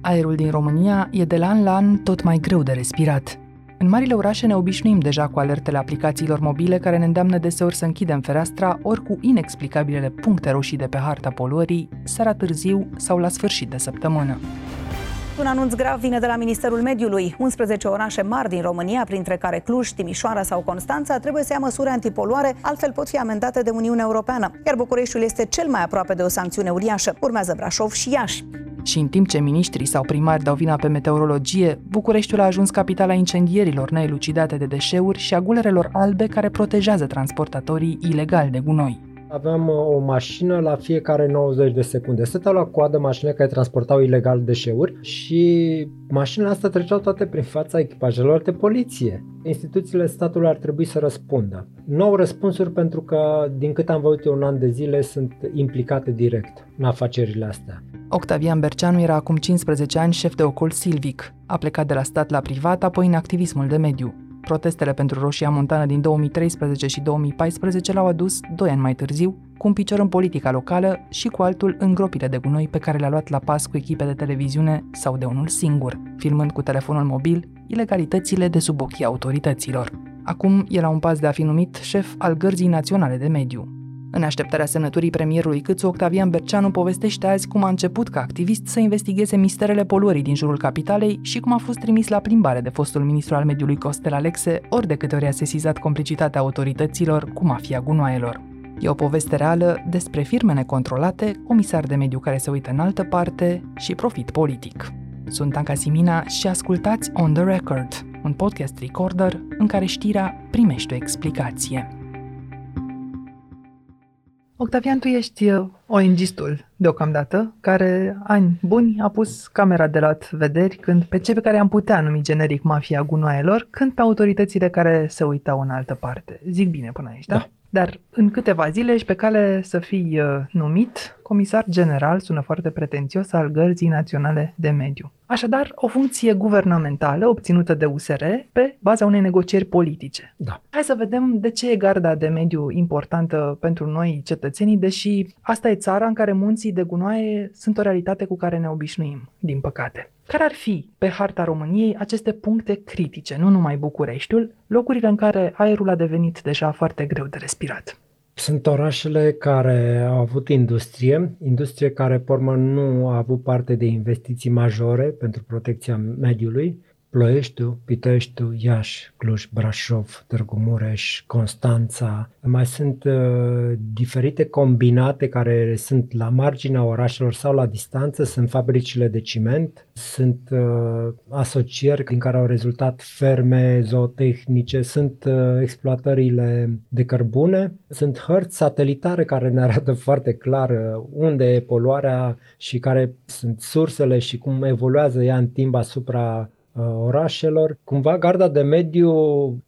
Aerul din România e de la an la an tot mai greu de respirat. În marile orașe ne obișnuim deja cu alertele aplicațiilor mobile care ne îndeamnă deseori să închidem fereastra ori cu inexplicabilele puncte roșii de pe harta poluării, seara târziu sau la sfârșit de săptămână. Un anunț grav vine de la Ministerul Mediului. 11 orașe mari din România, printre care Cluj, Timișoara sau Constanța, trebuie să ia măsuri antipoluare, altfel pot fi amendate de Uniunea Europeană. Iar Bucureștiul este cel mai aproape de o sancțiune uriașă. Urmează Brașov și Iași. Și în timp ce miniștrii sau primari dau vina pe meteorologie, Bucureștiul a ajuns capitala incendierilor neelucidate de deșeuri și a gulerelor albe care protejează transportatorii ilegali de gunoi. Aveam uh, o mașină la fiecare 90 de secunde. Stăteau la coadă mașinile care transportau ilegal deșeuri și mașinile astea treceau toate prin fața echipajelor de poliție. Instituțiile statului ar trebui să răspundă. Nu au răspunsuri pentru că, din cât am văzut eu un an de zile, sunt implicate direct în afacerile astea. Octavian Berceanu era acum 15 ani șef de ocol silvic. A plecat de la stat la privat, apoi în activismul de mediu. Protestele pentru Roșia Montană din 2013 și 2014 l-au adus, doi ani mai târziu, cu un picior în politica locală și cu altul în gropile de gunoi pe care le-a luat la pas cu echipe de televiziune sau de unul singur, filmând cu telefonul mobil ilegalitățile de sub ochii autorităților. Acum e la un pas de a fi numit șef al Gărzii Naționale de Mediu. În așteptarea semnăturii premierului Câțu, Octavian Berceanu povestește azi cum a început ca activist să investigheze misterele poluării din jurul capitalei și cum a fost trimis la plimbare de fostul ministru al mediului Costel Alexe, ori de câte ori a sesizat complicitatea autorităților cu mafia gunoaielor. E o poveste reală despre firme necontrolate, comisar de mediu care se uită în altă parte și profit politic. Sunt Anca Simina și ascultați On The Record, un podcast recorder în care știrea primește o explicație. Octavian, tu ești uh, ONG-stul deocamdată, care ani buni a pus camera de la vederi când pe cei pe care am putea numi generic mafia gunoaielor, când pe autoritățile care se uitau în altă parte. Zic bine până aici, da? da. Dar în câteva zile ești pe cale să fii uh, numit comisar general, sună foarte pretențios, al Gărzii Naționale de Mediu. Așadar, o funcție guvernamentală obținută de USR pe baza unei negocieri politice. Da. Hai să vedem de ce e garda de mediu importantă pentru noi cetățenii, deși asta e țara în care munții de gunoaie sunt o realitate cu care ne obișnuim, din păcate. Care ar fi, pe harta României, aceste puncte critice, nu numai Bucureștiul, locurile în care aerul a devenit deja foarte greu de respirat? Sunt orașele care au avut industrie, industrie care, pe urmă, nu a avut parte de investiții majore pentru protecția mediului Ploieștiul, Piteștiul, Iași, Cluj, Brașov, Târgu Mureș, Constanța. Mai sunt uh, diferite combinate care sunt la marginea orașelor sau la distanță, sunt fabricile de ciment, sunt uh, asocieri din care au rezultat ferme zootehnice, sunt uh, exploatările de cărbune, sunt hărți satelitare care ne arată foarte clar uh, unde e poluarea și care sunt sursele și cum evoluează ea în timp asupra Uh, orașelor. Cumva garda de mediu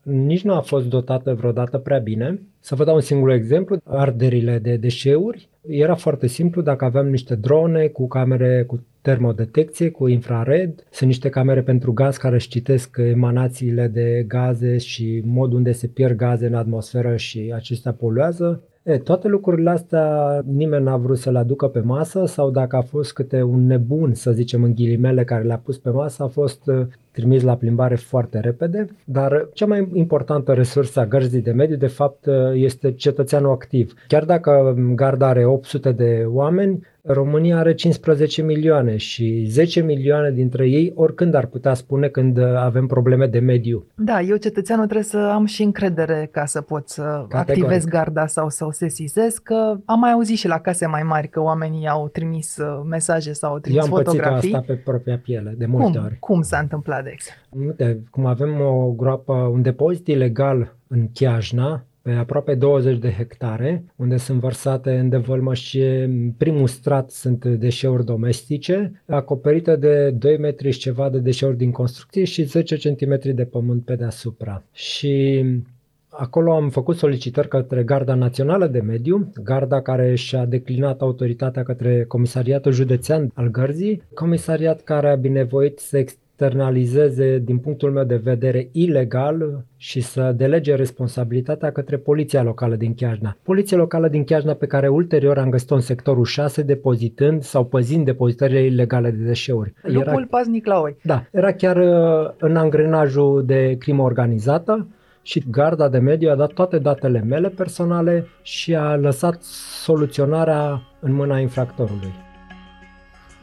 nici nu a fost dotată vreodată prea bine. Să vă dau un singur exemplu, arderile de deșeuri. Era foarte simplu dacă aveam niște drone cu camere cu termodetecție, cu infrared. Sunt niște camere pentru gaz care își citesc emanațiile de gaze și modul unde se pierd gaze în atmosferă și acestea poluează. E, toate lucrurile astea nimeni n-a vrut să le aducă pe masă sau dacă a fost câte un nebun, să zicem în ghilimele, care le-a pus pe masă, a fost uh, trimis la plimbare foarte repede, dar cea mai importantă resursă a gărzii de mediu, de fapt, uh, este cetățeanul activ. Chiar dacă garda are 800 de oameni, România are 15 milioane și 10 milioane dintre ei oricând ar putea spune când avem probleme de mediu. Da, eu cetățeanul trebuie să am și încredere ca să pot să Categoric. activez garda sau să o sesizez, că am mai auzit și la case mai mari că oamenii au trimis uh, mesaje sau au trimis eu am fotografii. asta pe propria piele, de multe cum? ori. Cum s-a întâmplat, de exemplu? Uite, cum avem o groapă, un depozit ilegal în Chiajna, pe aproape 20 de hectare, unde sunt vărsate în devălmășie, primul strat sunt deșeuri domestice, acoperită de 2 metri și ceva de deșeuri din construcție și 10 cm de pământ pe deasupra. Și Acolo am făcut solicitări către Garda Națională de Mediu, garda care și-a declinat autoritatea către Comisariatul Județean al Gărzii, comisariat care a binevoit să externalizeze, din punctul meu de vedere, ilegal și să delege responsabilitatea către poliția locală din Chiajna. Poliția locală din Chiajna pe care ulterior am găsit-o în sectorul 6 depozitând sau păzind depozitările ilegale de deșeuri. Lupul era, paznic la oi. Da, era chiar uh, în angrenajul de crimă organizată și garda de mediu a dat toate datele mele personale și a lăsat soluționarea în mâna infractorului.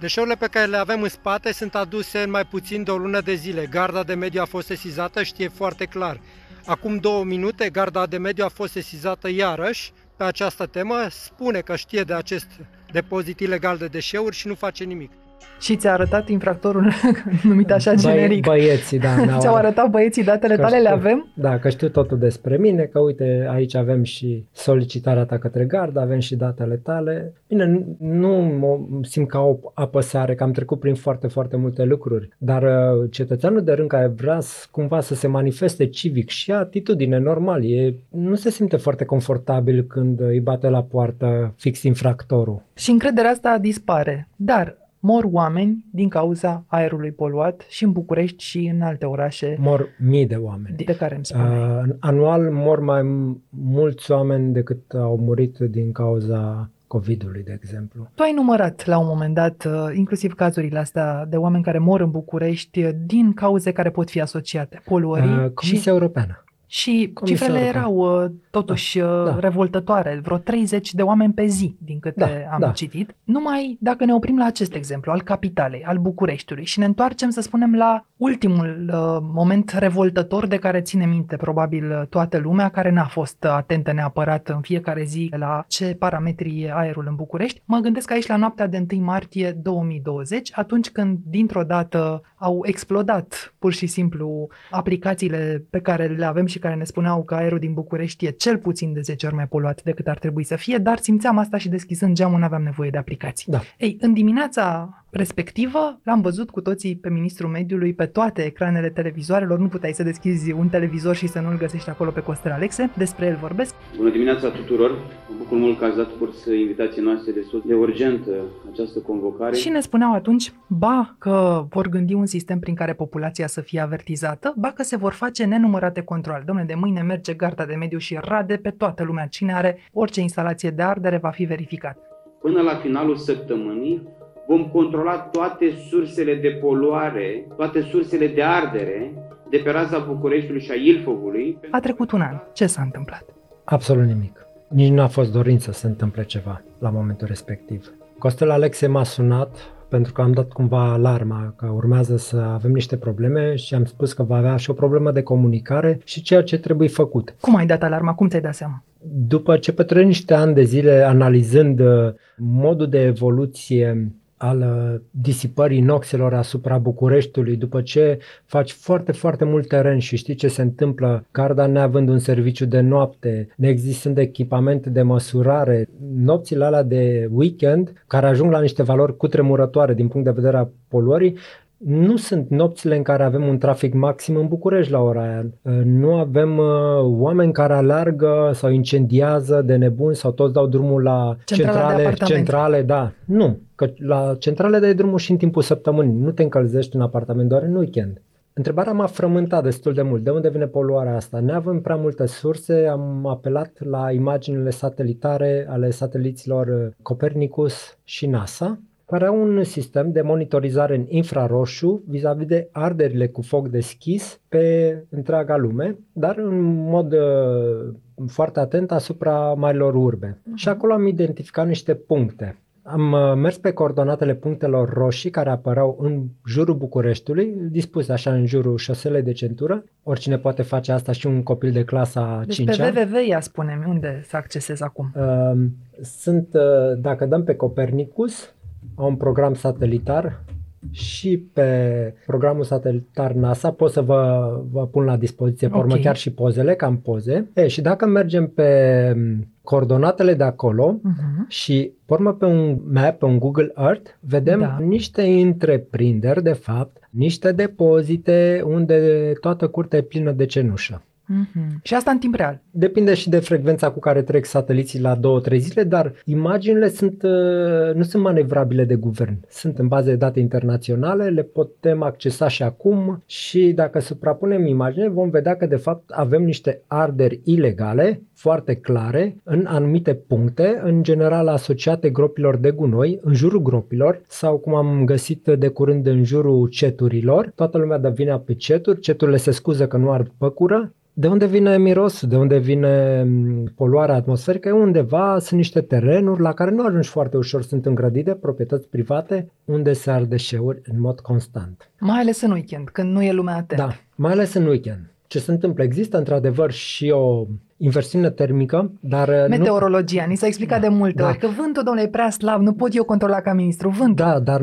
Deșeurile pe care le avem în spate sunt aduse în mai puțin de o lună de zile. Garda de mediu a fost sesizată, știe foarte clar. Acum două minute, garda de mediu a fost sesizată iarăși pe această temă, spune că știe de acest depozit ilegal de deșeuri și nu face nimic. Și ți-a arătat infractorul numit așa Băie, generic. Băieții, da. Ți-au arătat băieții datele tale, știu, le avem? Da, că știu totul despre mine, că uite, aici avem și solicitarea ta către gard, avem și datele tale. Bine, nu mă simt ca o apăsare, că am trecut prin foarte, foarte multe lucruri, dar uh, cetățeanul de rând care vrea cumva să se manifeste civic și atitudine normal, e, nu se simte foarte confortabil când îi bate la poartă fix infractorul. Și încrederea asta dispare. Dar mor oameni din cauza aerului poluat și în București și în alte orașe. Mor mii de oameni. De care îmi spune. Uh, anual mor mai mulți oameni decât au murit din cauza COVID-ului, de exemplu. Tu ai numărat la un moment dat uh, inclusiv cazurile astea de oameni care mor în București din cauze care pot fi asociate. Poluării uh, Comisia și... Europeană. Și Comisia cifrele Europeană. erau uh, totuși da, uh, da. revoltătoare, vreo 30 de oameni pe zi, din câte da, am da. citit. Numai dacă ne oprim la acest exemplu, al capitalei, al Bucureștiului, și ne întoarcem, să spunem, la ultimul uh, moment revoltător de care ține minte probabil toată lumea, care n-a fost atentă neapărat în fiecare zi la ce parametri e aerul în București. Mă gândesc aici la noaptea de 1 martie 2020, atunci când dintr-o dată au explodat pur și simplu aplicațiile pe care le avem și care ne spuneau că aerul din București e cel puțin de 10 ori mai poluat decât ar trebui să fie, dar simțeam asta și deschizând geamul nu aveam nevoie de aplicații. Da. Ei, în dimineața respectivă l-am văzut cu toții pe ministrul mediului pe toate ecranele televizoarelor, nu puteai să deschizi un televizor și să nu-l găsești acolo pe Costel Alexe, despre el vorbesc. Bună dimineața tuturor, mă bucur mult că ați dat curs invitației noastre destul de urgentă această convocare. Și ne spuneau atunci, ba că vor gândi un sistem prin care populația să fie avertizată, ba că se vor face nenumărate controle. Domnule, de mâine merge garda de mediu și rade pe toată lumea. Cine are orice instalație de ardere va fi verificat. Până la finalul săptămânii vom controla toate sursele de poluare, toate sursele de ardere de pe raza Bucureștiului și a Ilfovului. A trecut un an. Ce s-a întâmplat? Absolut nimic. Nici nu a fost dorință să se întâmple ceva la momentul respectiv. Costel Alexe m-a sunat pentru că am dat cumva alarma că urmează să avem niște probleme și am spus că va avea și o problemă de comunicare și ceea ce trebuie făcut. Cum ai dat alarma? Cum ți-ai dat seama? După ce petrec niște ani de zile analizând uh, modul de evoluție al uh, disipării noxelor asupra Bucureștiului, după ce faci foarte, foarte mult teren și știi ce se întâmplă, garda neavând un serviciu de noapte, neexistând echipamente de măsurare, nopțile alea de weekend, care ajung la niște valori cutremurătoare din punct de vedere a poluării, nu sunt nopțile în care avem un trafic maxim în București la ora aia. Uh, nu avem uh, oameni care alergă sau incendiază de nebun sau toți dau drumul la centrale, centrale, da. Nu, că la centrale dai drumul și în timpul săptămânii. Nu te încălzești în apartament doar în weekend. Întrebarea m-a frământat destul de mult. De unde vine poluarea asta? Neavând prea multe surse, am apelat la imaginile satelitare ale sateliților uh, Copernicus și NASA care au un sistem de monitorizare în infraroșu vis-a-vis de arderile cu foc deschis pe întreaga lume, dar în mod uh, foarte atent asupra marilor urbe. Uh-huh. Și acolo am identificat niște puncte. Am uh, mers pe coordonatele punctelor roșii care apăreau în jurul Bucureștiului, dispuse așa în jurul șoselei de centură. Oricine poate face asta și un copil de clasa deci 5 pe www, ia spune unde să accesez acum? Uh, sunt, uh, dacă dăm pe Copernicus, au un program satelitar și pe programul satelitar NASA pot să vă, vă pun la dispoziție, pe urmă chiar și pozele, cam poze. E, și dacă mergem pe coordonatele de acolo uh-huh. și pe urmă pe un map, pe un Google Earth, vedem da. niște întreprinderi, de fapt, niște depozite unde toată curtea e plină de cenușă. Mm-hmm. Și asta în timp real. Depinde și de frecvența cu care trec sateliții la 2-3 zile, dar imaginile sunt, uh, nu sunt manevrabile de guvern. Sunt în baze de date internaționale, le putem accesa și acum și dacă suprapunem imaginile vom vedea că de fapt avem niște arderi ilegale foarte clare în anumite puncte, în general asociate gropilor de gunoi, în jurul gropilor sau cum am găsit de curând în jurul ceturilor. Toată lumea dă vina pe ceturi, ceturile se scuză că nu ard păcură, de unde vine mirosul, de unde vine mm, poluarea atmosferică? Undeva sunt niște terenuri la care nu ajungi foarte ușor, sunt îngrădite, proprietăți private, unde se ard deșeuri în mod constant. Mai ales în weekend, când nu e lumea atentă. Da, mai ales în weekend. Ce se întâmplă? Există într-adevăr și o inversiune termică, dar... uh, Meteorologia, nu... ni s-a explicat da, de multe da. ori că vântul, domnule, e prea slab, nu pot eu controla ca ministru, vântul. Da, dar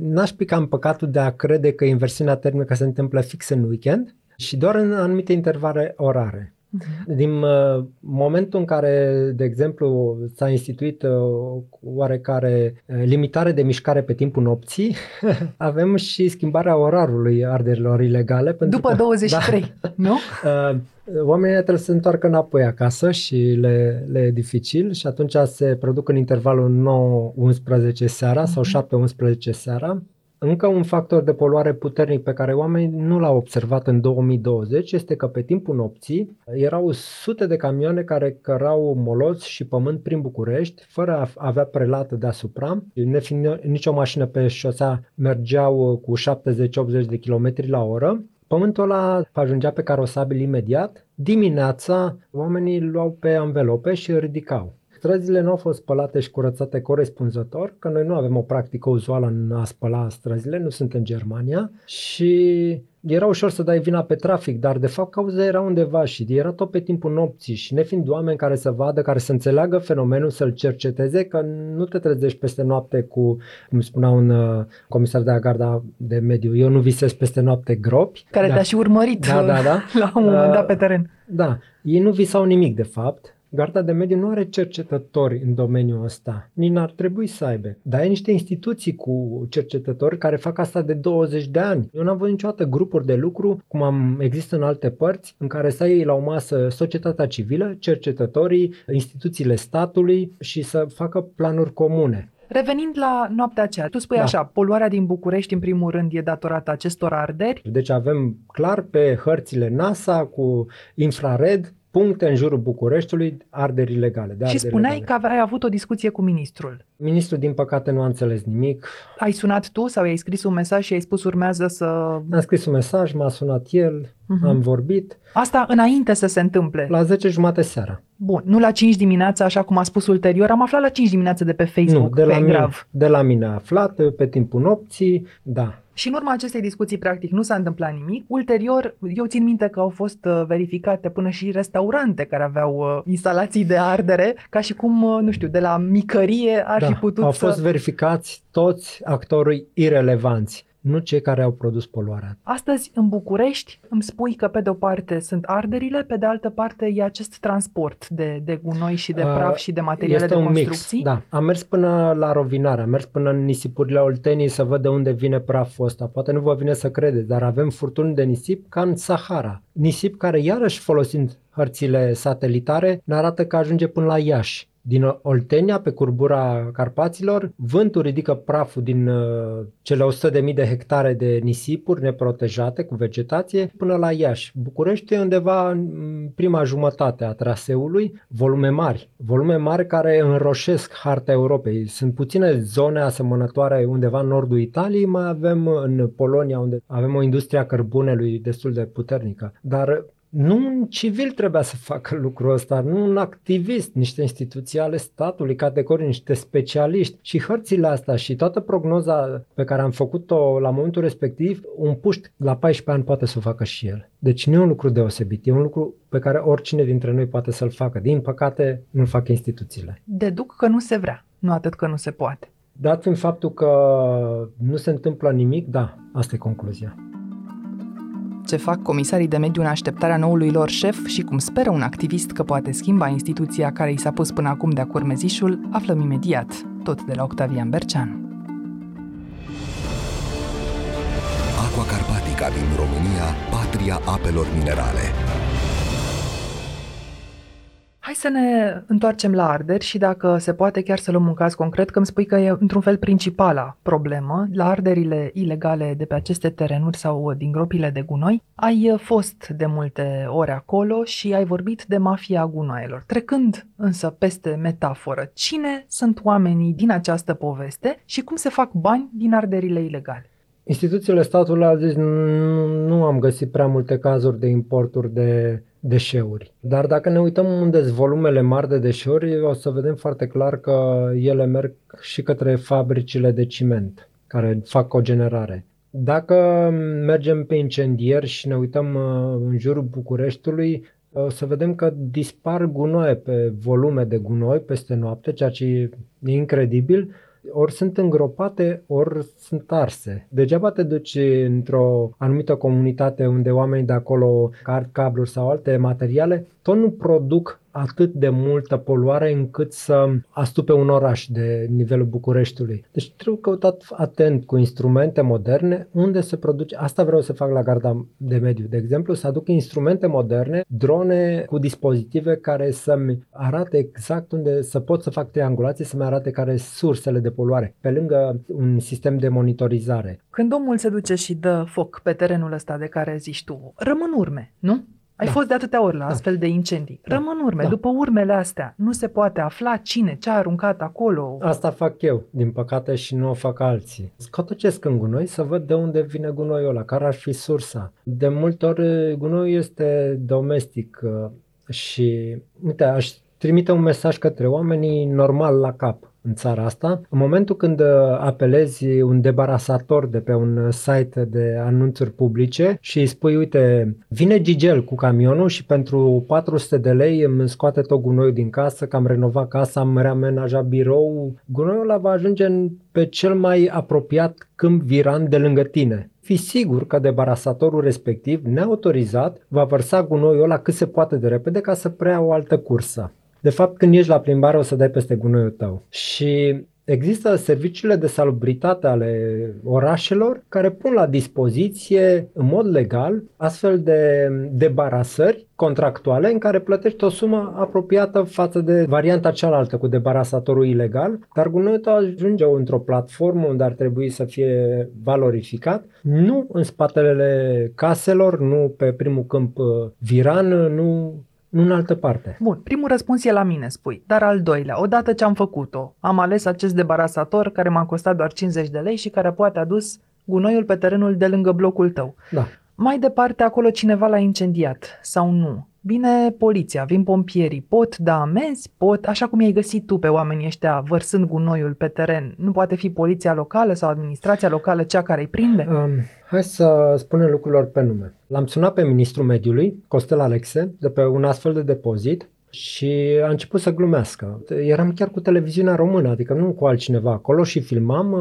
n-aș pica în păcatul de a crede că inversiunea termică se întâmplă fix în weekend, și doar în anumite intervale orare. Uh-huh. Din uh, momentul în care, de exemplu, s-a instituit uh, oarecare uh, limitare de mișcare pe timpul nopții, avem și schimbarea orarului arderilor ilegale. Pentru După că, 23, da, nu? Uh, oamenii trebuie să se întoarcă înapoi acasă și le, le e dificil și atunci se produc în intervalul 9-11 seara uh-huh. sau 7-11 seara încă un factor de poluare puternic pe care oamenii nu l-au observat în 2020 este că pe timpul nopții erau sute de camioane care cărau moloți și pământ prin București fără a avea prelată deasupra. Nicio mașină pe șosea mergeau cu 70-80 de km la oră. Pământul ăla ajungea pe carosabil imediat. Dimineața oamenii luau pe anvelope și îl ridicau. Străzile nu au fost spălate și curățate corespunzător, că noi nu avem o practică uzuală în a spăla străzile, nu sunt în Germania și era ușor să dai vina pe trafic, dar de fapt cauza era undeva și era tot pe timpul nopții și nefiind oameni care să vadă, care să înțeleagă fenomenul, să-l cerceteze, că nu te trezești peste noapte cu, cum spunea un uh, comisar de la garda de mediu, eu nu visez peste noapte gropi. Care da. te-a și urmărit da, da, da. la un moment dat pe teren. Da, ei nu visau nimic de fapt, Garda de mediu nu are cercetători în domeniul ăsta, nici n-ar trebui să aibă. Dar ai niște instituții cu cercetători care fac asta de 20 de ani. Eu n-am văzut niciodată grupuri de lucru, cum am există în alte părți, în care să iei la o masă societatea civilă, cercetătorii, instituțiile statului și să facă planuri comune. Revenind la noaptea aceea, tu spui da. așa, poluarea din București în primul rând e datorată acestor arderi? Deci avem clar pe hărțile NASA cu infrared puncte în jurul Bucureștiului arderi ilegale. De și spuneai ilegale. că ai avut o discuție cu ministrul. Ministrul, din păcate, nu a înțeles nimic. Ai sunat tu sau i-ai scris un mesaj și ai spus urmează să... Am scris un mesaj, m-a sunat el, uh-huh. am vorbit. Asta înainte să se întâmple? La 10 jumate seara. Bun, nu la 5 dimineața, așa cum a spus ulterior. Am aflat la 5 dimineața de pe Facebook, nu, de la pe mine, grav. De la mine a aflat, pe timpul nopții, da. Și în urma acestei discuții, practic, nu s-a întâmplat nimic. Ulterior, eu țin minte că au fost uh, verificate până și restaurante care aveau uh, instalații de ardere, ca și cum, uh, nu știu, de la micărie ar da, fi putut au să... fost verificați toți actorii irelevanți nu cei care au produs poluarea. Astăzi, în București, îmi spui că pe de o parte sunt arderile, pe de altă parte e acest transport de, de gunoi și de praf și de materiale este de un construcții. Mix, da. Am mers până la Rovinare, am mers până în nisipurile Oltenii să văd de unde vine praful ăsta. Poate nu vă vine să credeți, dar avem furtuni de nisip ca în Sahara. Nisip care, iarăși folosind hărțile satelitare, ne arată că ajunge până la Iași din Oltenia, pe curbura Carpaților. Vântul ridică praful din uh, cele 100.000 de hectare de nisipuri neprotejate cu vegetație până la Iași. București e undeva în prima jumătate a traseului, volume mari. Volume mari care înroșesc harta Europei. Sunt puține zone asemănătoare undeva în nordul Italiei, mai avem în Polonia unde avem o industrie a cărbunelui destul de puternică. Dar nu un civil trebuia să facă lucrul ăsta, nu un activist, niște instituții ale statului, categorii, niște specialiști. Și hărțile astea și toată prognoza pe care am făcut-o la momentul respectiv, un puști la 14 ani poate să o facă și el. Deci nu e un lucru deosebit, e un lucru pe care oricine dintre noi poate să-l facă. Din păcate, nu-l fac instituțiile. Deduc că nu se vrea, nu atât că nu se poate. Dat fiind faptul că nu se întâmplă nimic, da, asta e concluzia ce fac comisarii de mediu în așteptarea noului lor șef și cum speră un activist că poate schimba instituția care i s-a pus până acum de-a curmezișul, aflăm imediat, tot de la Octavian Berceanu. Aqua Carpatica din România, patria apelor minerale. Hai să ne întoarcem la arderi și dacă se poate chiar să luăm un caz concret, că îmi spui că e într-un fel principala problemă la arderile ilegale de pe aceste terenuri sau din gropile de gunoi. Ai fost de multe ori acolo și ai vorbit de mafia gunoaielor. Trecând însă peste metaforă, cine sunt oamenii din această poveste și cum se fac bani din arderile ilegale? Instituțiile statului au zis nu, nu am găsit prea multe cazuri de importuri de deșeuri. Dar dacă ne uităm unde sunt volumele mari de deșeuri, o să vedem foarte clar că ele merg și către fabricile de ciment care fac o generare. Dacă mergem pe incendieri și ne uităm uh, în jurul Bucureștiului, o să vedem că dispar gunoaie pe volume de gunoi peste noapte, ceea ce e incredibil, ori sunt îngropate, ori sunt arse. Degeaba te duci într-o anumită comunitate unde oamenii de acolo card cabluri sau alte materiale, tot nu produc atât de multă poluare încât să astupe un oraș de nivelul Bucureștiului. Deci trebuie căutat atent cu instrumente moderne unde se produce, asta vreau să fac la garda de mediu, de exemplu, să aduc instrumente moderne, drone cu dispozitive care să-mi arate exact unde să pot să fac triangulații, să-mi arate care sunt sursele de poluare, pe lângă un sistem de monitorizare. Când omul se duce și dă foc pe terenul ăsta de care zici tu, rămân urme, nu? Ai da. fost de atâtea ori la da. astfel de incendii. Da. Rămân urme. Da. După urmele astea, nu se poate afla cine, ce a aruncat acolo. Asta fac eu, din păcate, și nu o fac alții. Scotocesc în gunoi să văd de unde vine gunoiul ăla, care ar fi sursa. De multe ori gunoiul este domestic uh, și, uite, aș trimite un mesaj către oamenii normal la cap în țara asta. În momentul când uh, apelezi un debarasator de pe un site de anunțuri publice și îi spui, uite, vine Gigel cu camionul și pentru 400 de lei îmi scoate tot gunoiul din casă, că am renovat casa, am reamenajat birou, gunoiul ăla va ajunge pe cel mai apropiat câmp viran de lângă tine fi sigur că debarasatorul respectiv, neautorizat, va vărsa gunoiul ăla cât se poate de repede ca să preia o altă cursă. De fapt, când ești la plimbare, o să dai peste gunoiul tău. Și există serviciile de salubritate ale orașelor care pun la dispoziție în mod legal astfel de debarasări contractuale în care plătești o sumă apropiată față de varianta cealaltă cu debarasatorul ilegal, dar gunoiul tău ajunge într-o platformă unde ar trebui să fie valorificat, nu în spatele caselor, nu pe primul câmp uh, viran, nu nu în altă parte. Bun, primul răspuns e la mine, spui. Dar al doilea, odată ce am făcut-o, am ales acest debarasator care m-a costat doar 50 de lei și care poate adus gunoiul pe terenul de lângă blocul tău. Da. Mai departe, acolo cineva l-a incendiat sau nu? Vine poliția, vin pompierii, pot da amenzi, pot, așa cum ai găsit tu pe oamenii ăștia vărsând gunoiul pe teren, nu poate fi poliția locală sau administrația locală cea care îi prinde? Um, hai să spunem lucrurilor pe nume. L-am sunat pe ministrul mediului, Costel Alexe, de pe un astfel de depozit și a început să glumească. Eram chiar cu televiziunea română, adică nu cu altcineva acolo și filmam. Uh,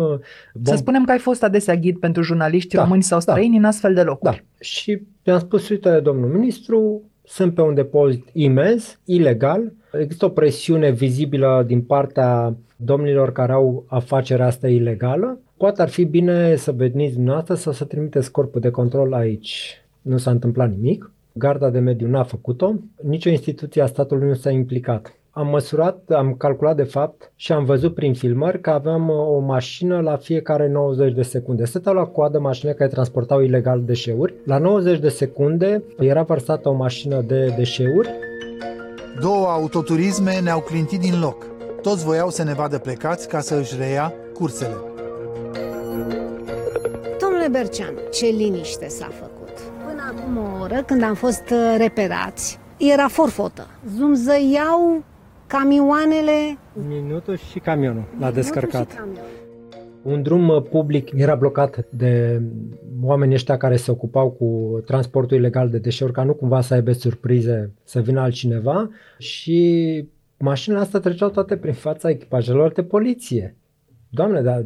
bom... Să spunem că ai fost adesea ghid pentru jurnaliști da, români sau da. străini da, în astfel de locuri. Da. Și mi-am spus, uite, domnul ministru, sunt pe un depozit imens, ilegal, există o presiune vizibilă din partea domnilor care au afacerea asta ilegală, poate ar fi bine să veniți dumneavoastră sau să trimiteți corpul de control aici. Nu s-a întâmplat nimic, garda de mediu n-a făcut-o, nicio instituție a statului nu s-a implicat am măsurat, am calculat de fapt și am văzut prin filmări că aveam uh, o mașină la fiecare 90 de secunde. Stăteau la coadă mașini care transportau ilegal deșeuri. La 90 de secunde era vărsată o mașină de deșeuri. Două autoturisme ne-au clintit din loc. Toți voiau să ne vadă plecați ca să își reia cursele. Domnule Bercean, ce liniște s-a făcut. Până acum o oră, când am fost uh, reperați, era forfotă. Zumzăiau camioanele... Minutul și camionul l-a descărcat. Camionul. Un drum uh, public era blocat de oamenii ăștia care se ocupau cu transportul ilegal de deșeuri, ca nu cumva să aibă surprize să vină altcineva și mașinile astea treceau toate prin fața echipajelor de poliție. Doamne, dar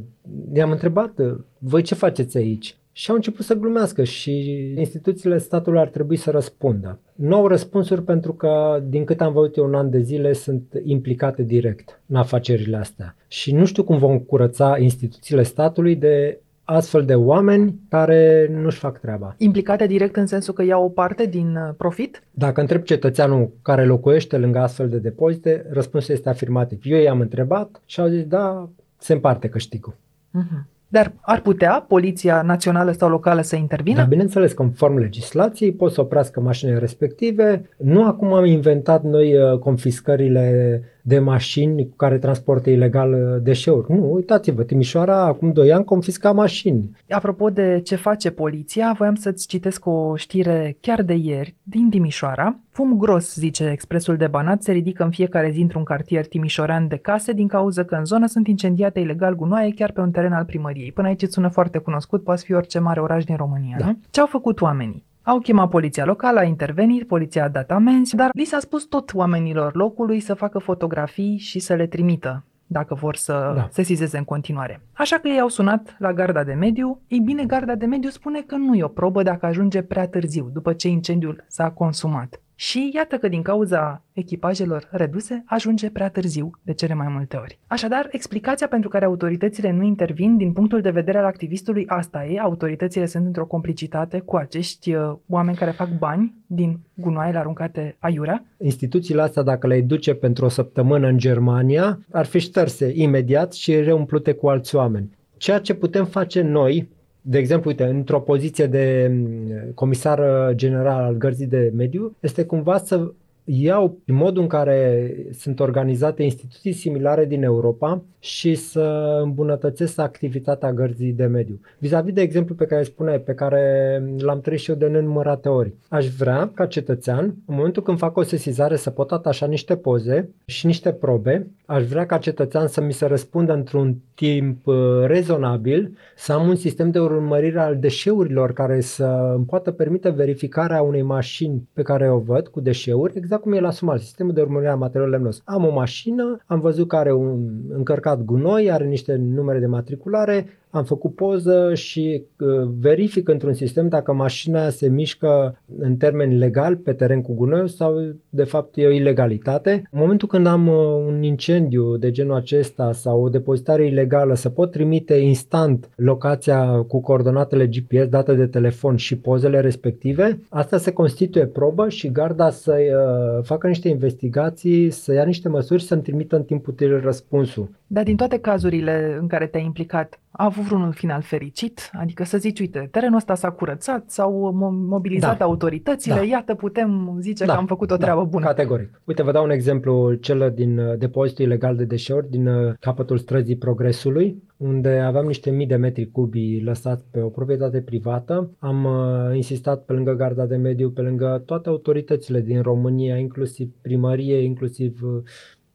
ne-am întrebat, voi ce faceți aici? Și au început să glumească și instituțiile statului ar trebui să răspundă. Nu au răspunsuri pentru că, din cât am văzut eu un an de zile, sunt implicate direct în afacerile astea. Și nu știu cum vom curăța instituțiile statului de astfel de oameni care nu-și fac treaba. Implicate direct în sensul că iau o parte din uh, profit? Dacă întreb cetățeanul care locuiește lângă astfel de depozite, răspunsul este afirmativ. Eu i-am întrebat și au zis, da, se împarte câștigul. Uh-huh. Dar ar putea Poliția Națională sau Locală să intervină? Da, bineînțeles, conform legislației, pot să oprească mașinile respective. Nu acum am inventat noi uh, confiscările de mașini cu care transportă ilegal uh, deșeuri. Nu, uitați-vă, Timișoara acum 2 ani confisca mașini. Apropo de ce face poliția, voiam să-ți citesc o știre chiar de ieri din Timișoara. Fum gros, zice expresul de Banat, se ridică în fiecare zi într-un cartier timișorean de case din cauza că în zonă sunt incendiate ilegal gunoaie chiar pe un teren al primăriei. Până aici îți sună foarte cunoscut, poate fi orice mare oraș din România. Da. Ce au făcut oamenii? Au chemat poliția locală, a intervenit, poliția a dat amenzi, dar li s-a spus tot oamenilor locului să facă fotografii și să le trimită dacă vor să da. sesizeze în continuare. Așa că ei au sunat la garda de mediu. Ei bine, garda de mediu spune că nu e o probă dacă ajunge prea târziu, după ce incendiul s-a consumat. Și iată că din cauza echipajelor reduse ajunge prea târziu de cele mai multe ori. Așadar, explicația pentru care autoritățile nu intervin din punctul de vedere al activistului asta e, autoritățile sunt într-o complicitate cu acești uh, oameni care fac bani din gunoaiele aruncate aiurea. Instituțiile astea, dacă le duce pentru o săptămână în Germania, ar fi șterse imediat și reumplute cu alți oameni. Ceea ce putem face noi, de exemplu, uite, într-o poziție de mm, comisar general al gărzii de mediu, este cumva să iau modul în care sunt organizate instituții similare din Europa și să îmbunătățesc activitatea gărzii de mediu. Vis-a-vis de exemplu pe care spune, pe care l-am trăit și eu de nenumărate ori. Aș vrea ca cetățean, în momentul când fac o sesizare, să pot atașa niște poze și niște probe. Aș vrea ca cetățean să mi se răspundă într-un timp uh, rezonabil, să am un sistem de urmărire al deșeurilor care să îmi poată permite verificarea unei mașini pe care o văd cu deșeuri, exact cum e la sumal, sistemul de urmărire a materialului lemnos. Am o mașină, am văzut că are un încărcat gunoi, are niște numere de matriculare, am făcut poză și uh, verific într-un sistem dacă mașina se mișcă în termeni legal pe teren cu gunoi sau de fapt e o ilegalitate. În momentul când am uh, un incendiu de genul acesta sau o depozitare ilegală să pot trimite instant locația cu coordonatele GPS, date de telefon și pozele respective, asta se constituie probă și garda să uh, facă niște investigații, să ia niște măsuri să-mi trimită în timp util răspunsul. Dar din toate cazurile în care te-ai implicat, a avut vreunul final fericit? Adică să zici, uite, terenul ăsta s-a curățat, s-au mobilizat da. autoritățile, da. iată, putem zice da. că am făcut o da. treabă da. bună. Categoric. Uite, vă dau un exemplu, cel din uh, depozitul ilegal de deșeuri din uh, capătul străzii Progresului, unde aveam niște mii de metri cubi lăsați pe o proprietate privată. Am uh, insistat pe lângă garda de mediu, pe lângă toate autoritățile din România, inclusiv primărie, inclusiv uh,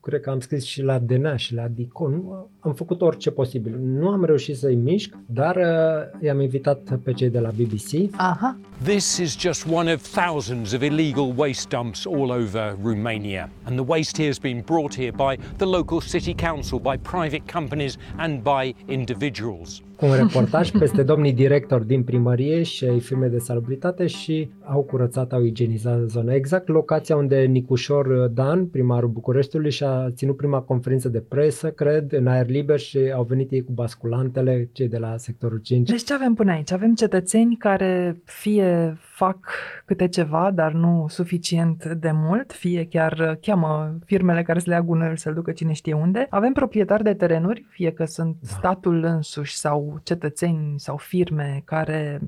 cred că am scris și la DNA și la Dicon, am făcut orice posibil. Nu am reușit să-i mișc, dar uh, i-am invitat pe cei de la BBC. Aha. This is just one of thousands of illegal waste dumps all over Romania. And the waste here has been brought here by the local city council, by private companies and by individuals cu un reportaj peste domnii directori din primărie și ai firme de salubritate și au curățat, au igienizat zona. Exact locația unde Nicușor Dan, primarul Bucureștiului, și-a ținut prima conferință de presă, cred, în aer liber și au venit ei cu basculantele, cei de la sectorul 5. Deci ce avem până aici? Avem cetățeni care fie fac câte ceva, dar nu suficient de mult, fie chiar cheamă firmele care să le ia gunoiul să-l ducă cine știe unde. Avem proprietari de terenuri, fie că sunt da. statul însuși sau cetățeni sau firme care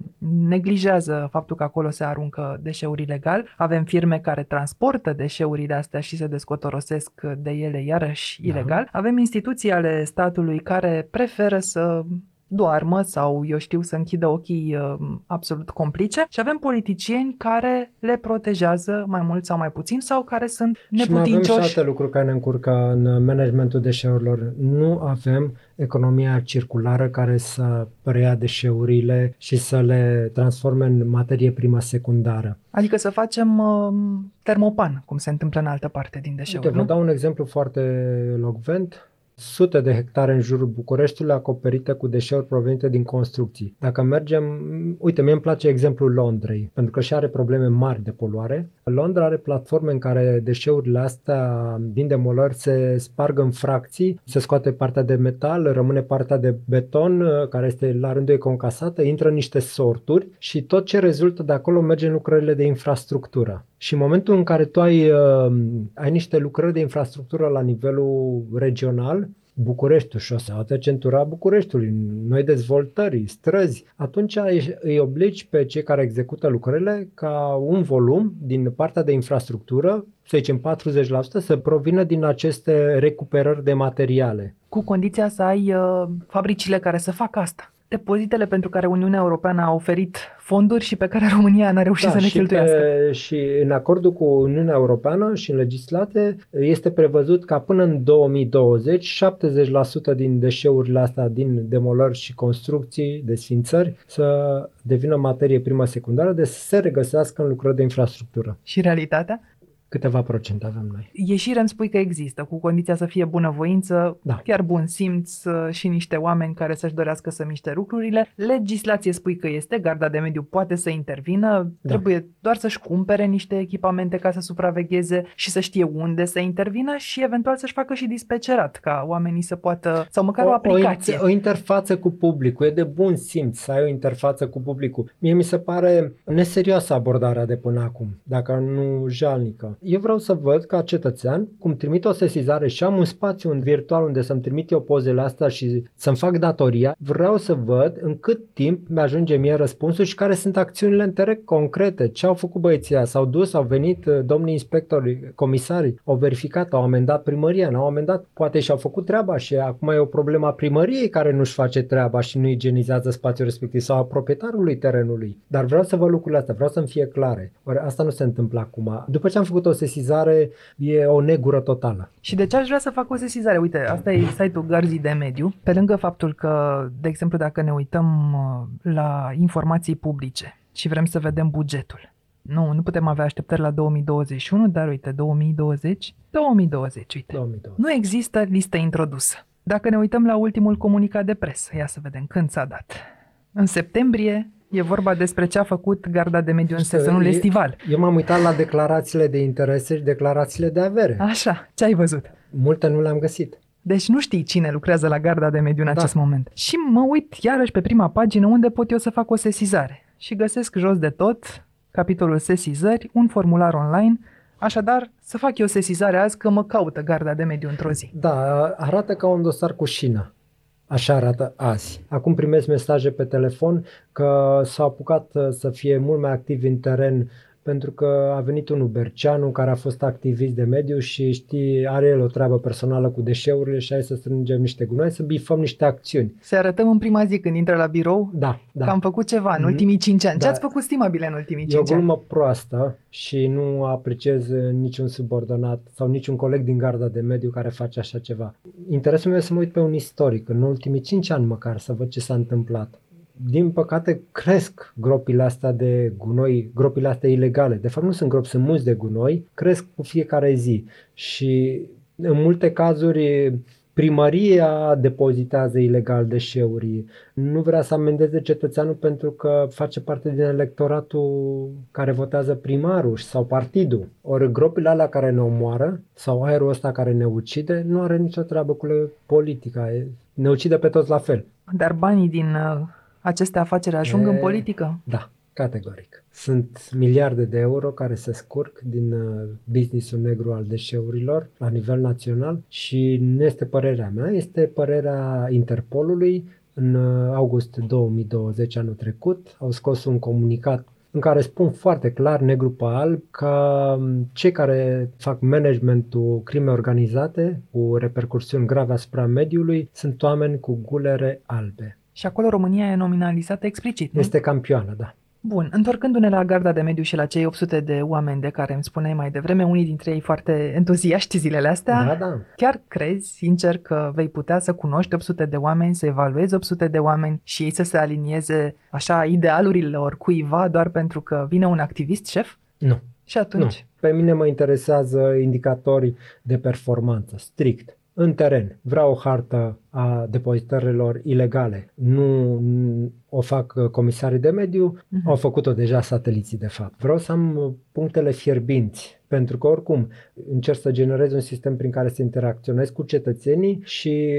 neglijează faptul că acolo se aruncă deșeuri ilegal. Avem firme care transportă deșeurile astea și se descotorosesc de ele iarăși da. ilegal. Avem instituții ale statului care preferă să doarmă sau, eu știu, să închidă ochii uh, absolut complice și avem politicieni care le protejează mai mult sau mai puțin sau care sunt neputincioși. Și mai avem și alte lucruri care ne încurcă în managementul deșeurilor. Nu avem economia circulară care să preia deșeurile și să le transforme în materie primă secundară. Adică să facem uh, termopan, cum se întâmplă în altă parte din deșeuri, Uite, vă dau un exemplu foarte locvent sute de hectare în jurul Bucureștiului acoperite cu deșeuri provenite din construcții. Dacă mergem, uite, mie îmi place exemplul Londrei, pentru că și are probleme mari de poluare. Londra are platforme în care deșeurile astea din demolări se sparg în fracții, se scoate partea de metal, rămâne partea de beton, care este la rândul ei concasată, intră în niște sorturi și tot ce rezultă de acolo merge în lucrările de infrastructură. Și în momentul în care tu ai, uh, ai niște lucrări de infrastructură la nivelul regional, Bucureștiul, șoseaua centura Bucureștiului, noi dezvoltări, străzi, atunci îi obligi pe cei care execută lucrările ca un volum din partea de infrastructură, să zicem 40%, să provină din aceste recuperări de materiale. Cu condiția să ai uh, fabricile care să facă asta depozitele pentru care Uniunea Europeană a oferit fonduri și pe care România n-a reușit da, să le și cheltuiască. Pe, și în acordul cu Uniunea Europeană și în legislate este prevăzut ca până în 2020 70% din deșeurile astea din demolări și construcții, desfințări, să devină materie primă secundară, de să se regăsească în lucrări de infrastructură. Și realitatea? Câteva procente avem noi. Ieșire îmi spui că există, cu condiția să fie bunăvoință, da. chiar bun simț uh, și niște oameni care să-și dorească să miște lucrurile. Legislație spui că este, garda de mediu poate să intervină, da. trebuie doar să-și cumpere niște echipamente ca să supravegheze și să știe unde să intervină și eventual să-și facă și dispecerat, ca oamenii să poată, sau măcar o, o aplicație. O, o interfață cu publicul, e de bun simț să ai o interfață cu publicul. Mie mi se pare neserioasă abordarea de până acum, dacă nu jalnică eu vreau să văd ca cetățean cum trimit o sesizare și am un spațiu în virtual unde să-mi trimit eu pozele astea și să-mi fac datoria, vreau să văd în cât timp mi-ajunge mie răspunsul și care sunt acțiunile în teren concrete. Ce au făcut băieții S-au dus, au venit uh, domnii inspectori, comisarii, au verificat, au amendat primăria, n-au amendat, poate și-au făcut treaba și acum e o problemă a primăriei care nu-și face treaba și nu igienizează spațiul respectiv sau a proprietarului terenului. Dar vreau să văd lucrurile astea, vreau să-mi fie clare. Ori asta nu se întâmplă acum. După ce am făcut o sesizare e o negură totală. Și de ce aș vrea să fac o sesizare? Uite, asta e site-ul Gărzii de Mediu. Pe lângă faptul că, de exemplu, dacă ne uităm uh, la informații publice și vrem să vedem bugetul, nu, nu putem avea așteptări la 2021, dar uite, 2020, 2020, uite. 2020. Nu există listă introdusă. Dacă ne uităm la ultimul comunicat de presă, ia să vedem când s-a dat. În septembrie E vorba despre ce a făcut Garda de Mediu în sezonul e, estival. Eu m-am uitat la declarațiile de interese și declarațiile de avere. Așa, ce ai văzut? Multe nu le-am găsit. Deci nu știi cine lucrează la Garda de Mediu în da. acest moment. Și mă uit iarăși pe prima pagină unde pot eu să fac o sesizare. Și găsesc jos de tot capitolul sesizări, un formular online, Așadar, să fac eu sesizare azi că mă caută garda de mediu într-o zi. Da, arată ca un dosar cu șină. Așa arată azi. Acum primesc mesaje pe telefon că s-au apucat uh, să fie mult mai activi în teren pentru că a venit unul Berceanu care a fost activist de mediu și știi, are el o treabă personală cu deșeurile și hai să strângem niște gunoi, să bifăm niște acțiuni. Să arătăm în prima zi când intră la birou da, da. că am făcut ceva în mm-hmm. ultimii cinci ani. Da. Ce ați făcut stimabile în ultimii cinci ani? E o glumă proastă și nu apreciez niciun subordonat sau niciun coleg din garda de mediu care face așa ceva. Interesul meu e să mă uit pe un istoric, în ultimii cinci ani măcar, să văd ce s-a întâmplat din păcate, cresc gropile astea de gunoi, gropile astea ilegale. De fapt, nu sunt gropi, sunt mulți de gunoi, cresc cu fiecare zi. Și în multe cazuri primăria depozitează ilegal deșeuri, nu vrea să amendeze cetățeanul pentru că face parte din electoratul care votează primarul sau partidul. Ori gropile alea care ne omoară sau aerul ăsta care ne ucide nu are nicio treabă cu politica, ne ucide pe toți la fel. Dar banii din uh, aceste afaceri ajung e, în politică? Da, categoric. Sunt miliarde de euro care se scurg din uh, businessul negru al deșeurilor la nivel național și nu este părerea mea, este părerea Interpolului. În uh, august 2020 anul trecut au scos un comunicat în care spun foarte clar, negru pe alb, că um, cei care fac managementul crime organizate cu repercursiuni grave asupra mediului sunt oameni cu gulere albe. Și acolo România e nominalizată explicit, nu? Este campioană, da. Bun, întorcându-ne la garda de mediu și la cei 800 de oameni de care îmi spuneai mai devreme, unii dintre ei foarte entuziaști zilele astea, da, da. chiar crezi, sincer, că vei putea să cunoști 800 de oameni, să evaluezi 800 de oameni și ei să se alinieze așa idealurilor cuiva doar pentru că vine un activist șef? Nu. Și atunci? Nu. Pe mine mă interesează indicatorii de performanță, strict. În teren, vreau o hartă a depozitărilor ilegale. Nu o fac comisarii de mediu, uh-huh. au făcut-o deja sateliții de fapt. Vreau să am punctele fierbinți pentru că oricum încerc să generez un sistem prin care să interacționez cu cetățenii și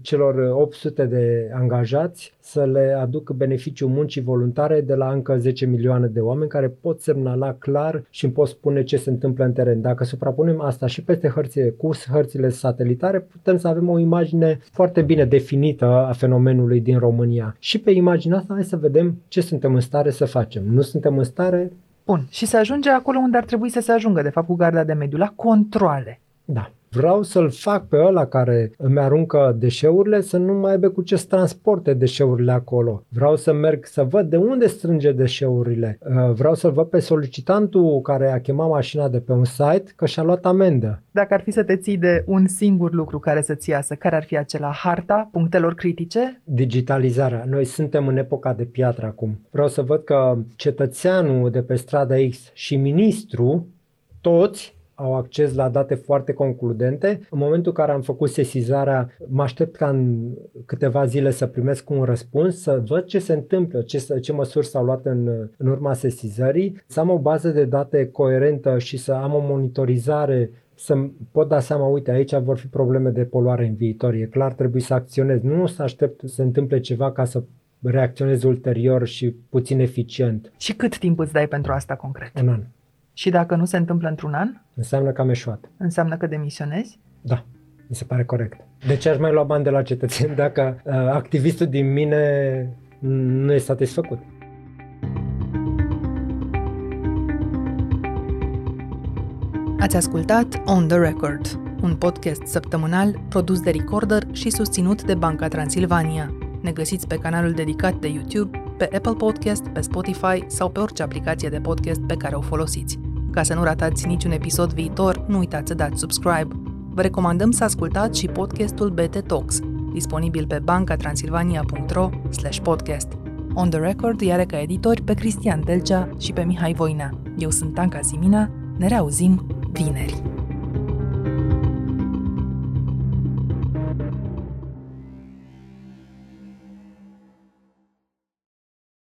celor 800 de angajați să le aduc beneficiul muncii voluntare de la încă 10 milioane de oameni care pot semnala clar și îmi pot spune ce se întâmplă în teren. Dacă suprapunem asta și peste hărțile cu hărțile satelitare, putem să avem o imagine foarte bine definită a fenomenului din România. Și pe imaginea asta hai să vedem ce suntem în stare să facem. Nu suntem în stare, Bun. Și se ajunge acolo unde ar trebui să se ajungă, de fapt, cu garda de mediu, la controle. Da. Vreau să-l fac pe ăla care îmi aruncă deșeurile să nu mai aibă cu ce să transporte deșeurile acolo. Vreau să merg să văd de unde strânge deșeurile. Uh, vreau să-l văd pe solicitantul care a chemat mașina de pe un site că și-a luat amendă. Dacă ar fi să te ții de un singur lucru care să-ți iasă, care ar fi acela? Harta punctelor critice? Digitalizarea. Noi suntem în epoca de piatră acum. Vreau să văd că cetățeanul de pe strada X și ministru, toți au acces la date foarte concludente. În momentul în care am făcut sesizarea, mă aștept ca în câteva zile să primesc un răspuns, să văd ce se întâmplă, ce, ce măsuri s-au luat în, în urma sesizării, să am o bază de date coerentă și să am o monitorizare să pot da seama, uite, aici vor fi probleme de poluare în viitor. E clar, trebuie să acționez. Nu să aștept să se întâmple ceva ca să reacționez ulterior și puțin eficient. Și cât timp îți dai pentru asta concret? Un an. Și dacă nu se întâmplă într-un an? Înseamnă că am eșuat. Înseamnă că demisionezi? Da, mi se pare corect. De ce aș mai lua bani de la cetățeni dacă uh, activistul din mine nu e satisfăcut? Ați ascultat On The Record, un podcast săptămânal produs de Recorder și susținut de Banca Transilvania. Ne găsiți pe canalul dedicat de YouTube pe Apple Podcast, pe Spotify sau pe orice aplicație de podcast pe care o folosiți. Ca să nu ratați niciun episod viitor, nu uitați să dați subscribe. Vă recomandăm să ascultați și podcastul BT Talks, disponibil pe bancatransilvania.ro podcast. On the Record are ca editori pe Cristian Delcea și pe Mihai Voina. Eu sunt Anca Simina, ne reauzim vineri.